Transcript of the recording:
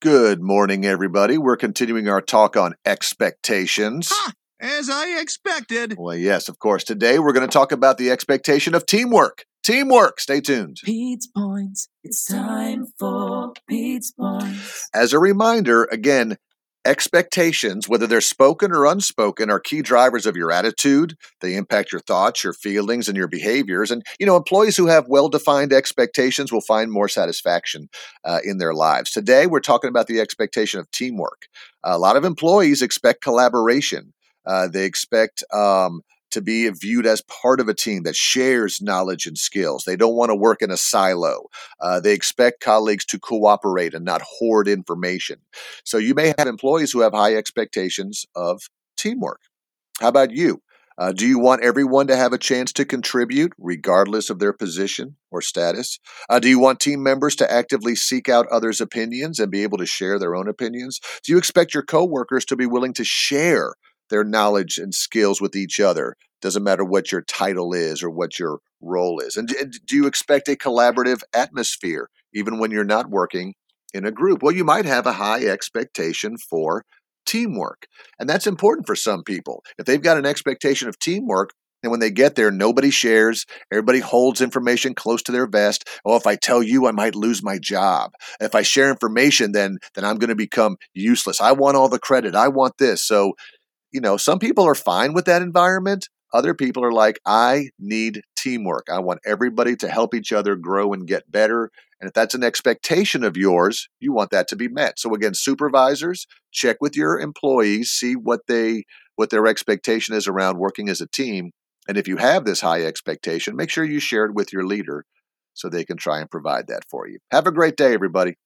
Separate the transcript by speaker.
Speaker 1: Good morning, everybody. We're continuing our talk on expectations.
Speaker 2: Ha! As I expected.
Speaker 1: Well, yes, of course. Today we're going to talk about the expectation of teamwork. Teamwork. Stay tuned.
Speaker 3: Pete's Points. It's time for Pete's Points.
Speaker 1: As a reminder, again, expectations, whether they're spoken or unspoken, are key drivers of your attitude. They impact your thoughts, your feelings, and your behaviors. And, you know, employees who have well defined expectations will find more satisfaction uh, in their lives. Today, we're talking about the expectation of teamwork. A lot of employees expect collaboration. Uh, they expect um, to be viewed as part of a team that shares knowledge and skills. They don't want to work in a silo. Uh, they expect colleagues to cooperate and not hoard information. So you may have employees who have high expectations of teamwork. How about you? Uh, do you want everyone to have a chance to contribute, regardless of their position or status? Uh, do you want team members to actively seek out others' opinions and be able to share their own opinions? Do you expect your coworkers to be willing to share their knowledge and skills with each other. Doesn't matter what your title is or what your role is. And, do you expect a collaborative atmosphere even when you're not working in a group? Well, you might have a high expectation for teamwork. And that's important for some people. If they've got an expectation of teamwork, and when they get there, nobody shares. Everybody holds information close to their vest. Oh, if I tell you, I might lose my job. If I share information, then then I'm going to become useless. I want all the credit. I want this. So you know, some people are fine with that environment. Other people are like, I need teamwork. I want everybody to help each other grow and get better. And if that's an expectation of yours, you want that to be met. So again, supervisors, check with your employees, see what they what their expectation is around working as a team. And if you have this high expectation, make sure you share it with your leader so they can try and provide that for you. Have a great day, everybody.